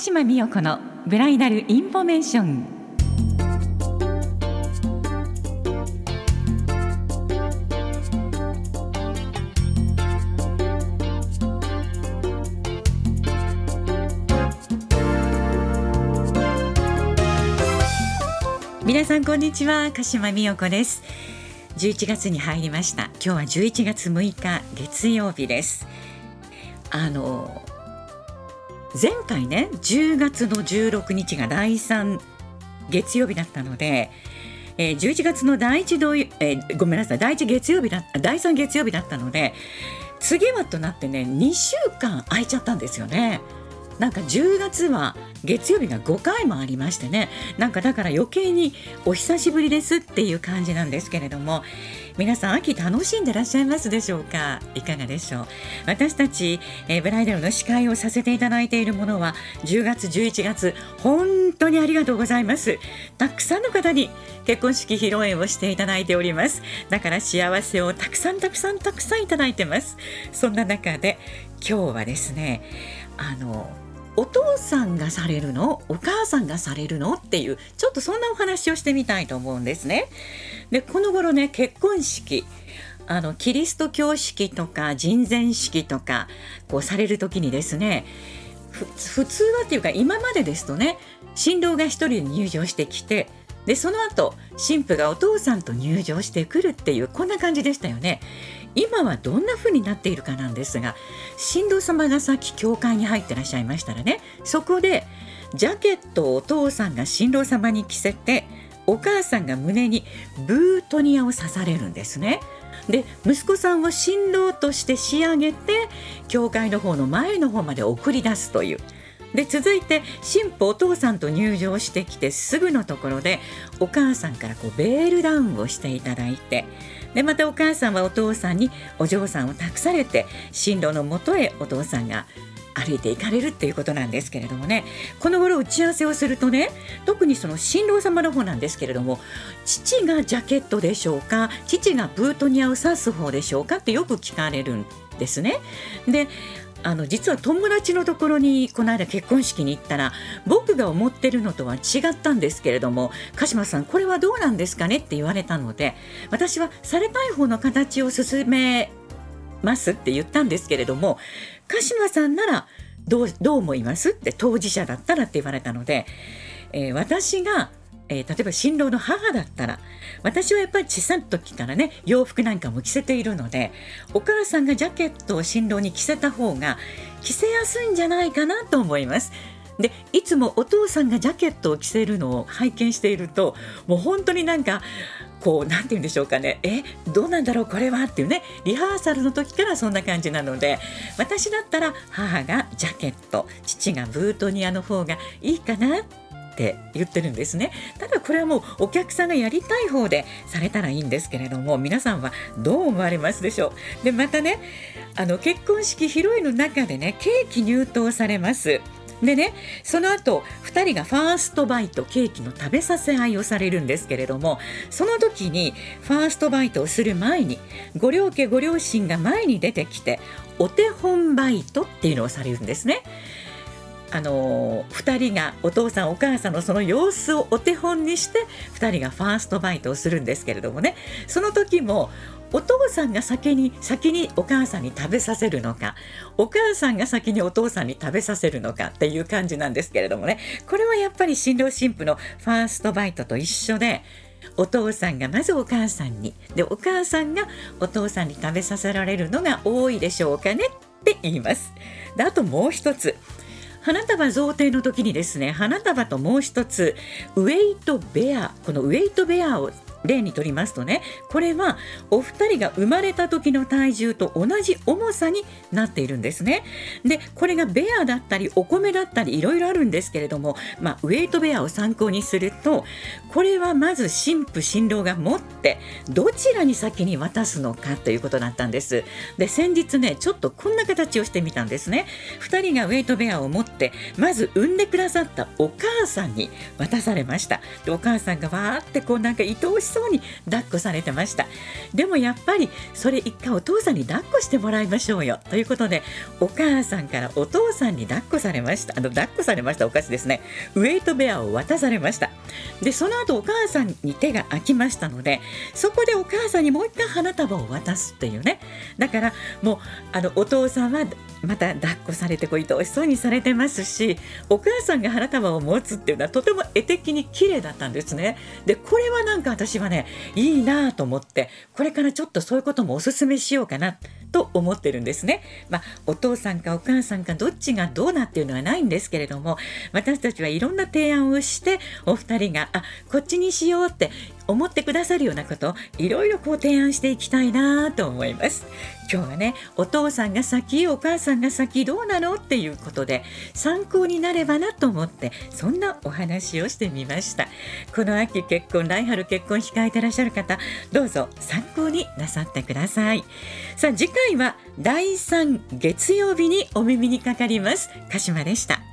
島美代子のブライダルインフォメーション。皆さんこんにちは。鹿島美代子です。11月に入りました。今日は11月6日月曜日です。あの前回ね10月の16日が第3月曜日だったので、えー、11月の第1土、えー、ごめんなさい第1月曜日だ第3月曜日だったので次はとなってね2週間空いちゃったんですよね。なんか10月は月曜日が5回もありましてね。なんかだから余計にお久しぶりですっていう感じなんですけれども。皆さん秋楽しんでらっしゃいますでしょうか？いかがでしょう？私たち、えー、ブライダルの司会をさせていただいているものは10月11月本当にありがとうございます。たくさんの方に結婚式披露宴をしていただいております。だから幸せをたくさんたくさんたくさんいただいてます。そんな中で今日はですねあのお父さんがされるの？お母さんがされるの？っていうちょっとそんなお話をしてみたいと思うんですね。でこの頃ね結婚式あのキリスト教式とか人前式とかこうされる時にですね普通はっていうか今までですとね新郎が一人で入場してきてでその後新婦がお父さんと入場してくるっていうこんな感じでしたよね。今はどんな風になっているかなんですが新郎様がさっき教会に入ってらっしゃいましたらねそこでジャケットをお父さんが新郎様に着せてお母さんが胸にブートニアを刺されるんですね。で息子さんを新郎として仕上げて教会の方の前の方まで送り出すという。で続いて新婦お父さんと入場してきてすぐのところでお母さんからこうベールダウンをしていただいてでまたお母さんはお父さんにお嬢さんを託されて進路のもとへお父さんが歩いていかれるっていうことなんですけれどもねこの頃打ち合わせをするとね特にその新郎様の方なんですけれども父がジャケットでしょうか父がブートニアを刺す方でしょうかってよく聞かれるんですね。であの実は友達のところにこの間結婚式に行ったら僕が思ってるのとは違ったんですけれども鹿島さんこれはどうなんですかねって言われたので私はされたい方の形を進めますって言ったんですけれども鹿島さんならどうどう思いますって当事者だったらって言われたので、えー、私がえー、例えば新郎の母だったら私はやっぱり小さい時からね洋服なんかも着せているのでお母さんがジャケットを新郎に着せた方が着せやすいんじゃないかなと思います。でいつもお父さんがジャケットを着せるのを拝見しているともう本当になんかこう何て言うんでしょうかねえどうなんだろうこれはっていうねリハーサルの時からそんな感じなので私だったら母がジャケット父がブートニアの方がいいかなっって言ってるんですね。ただこれはもうお客さんがやりたい方でされたらいいんですけれども皆さんはどう思われますでしょう？でまたねあの結婚式披露宴の中でねケーキ入刀されます。でねその後2人がファーストバイトケーキの食べさせ合いをされるんですけれどもその時にファーストバイトをする前にご両家ご両親が前に出てきてお手本バイトっていうのをされるんですね。あの2人がお父さんお母さんのその様子をお手本にして2人がファーストバイトをするんですけれどもね。その時もお父さんが先に先にお母さんに食べさせるのかお母さんが先にお父さんに食べさせるのかっていう感じなんですけれどもね。これはやっぱり新郎新婦のファーストバイトと一緒でお父さんがまずお母さんにでお母さんがお父さんに食べさせられるのが多いでしょうかねって言います。であともう一つ。花束贈呈の時にですね花束ともう一つウェイトベアこのウェイトベアを例にとりますとねこれはお二人が生まれた時の体重と同じ重さになっているんですね。でこれがベアだったりお米だったりいろいろあるんですけれども、まあ、ウェイトベアを参考にするとこれはまず新婦新郎が持ってどちらに先に渡すのかということだったんです。で先日ねちょっとこんな形をしてみたんですね。2人がウェイトベアを持ってまず産んでくださったお母さんに渡されました。でお母さんがわーってこうなんか愛おしそうに抱っこされてました。でもやっぱりそれ一回お父さんに抱っこしてもらいましょうよ。ということでお母さんからお父さんに抱っこされました。あの抱っこされましたお菓子ですね。ウェイトベアを渡されました。でその後お母さんに手が空きましたのでそこでお母さんにもう一回花束を渡すっていうね。だからもうあのお父さんはまた抱っこされてこう愛おしそうにされてますしお母さんが花束を持つっていうのはとても絵的に綺麗だったんですね。でこれはなんか私はねいいなと思ってこれからちょっとそういうこともおすすめしようかなと思ってるんですね。まあ、お父さんかお母さんかどっちがどうなっていうのはないんですけれども私たちはいろんな提案をしてお二人があこっちにしようって思ってくださるようなこといろいろこう提案していきたいなと思います。今日はねお父さんが先お母さんが先どうなのっていうことで参考になればなと思ってそんなお話をしてみました。この秋結婚来春結婚控えてらっしゃる方どうぞ参考になさってください。さあ次回は第3月曜日にお耳にかかります鹿島でした。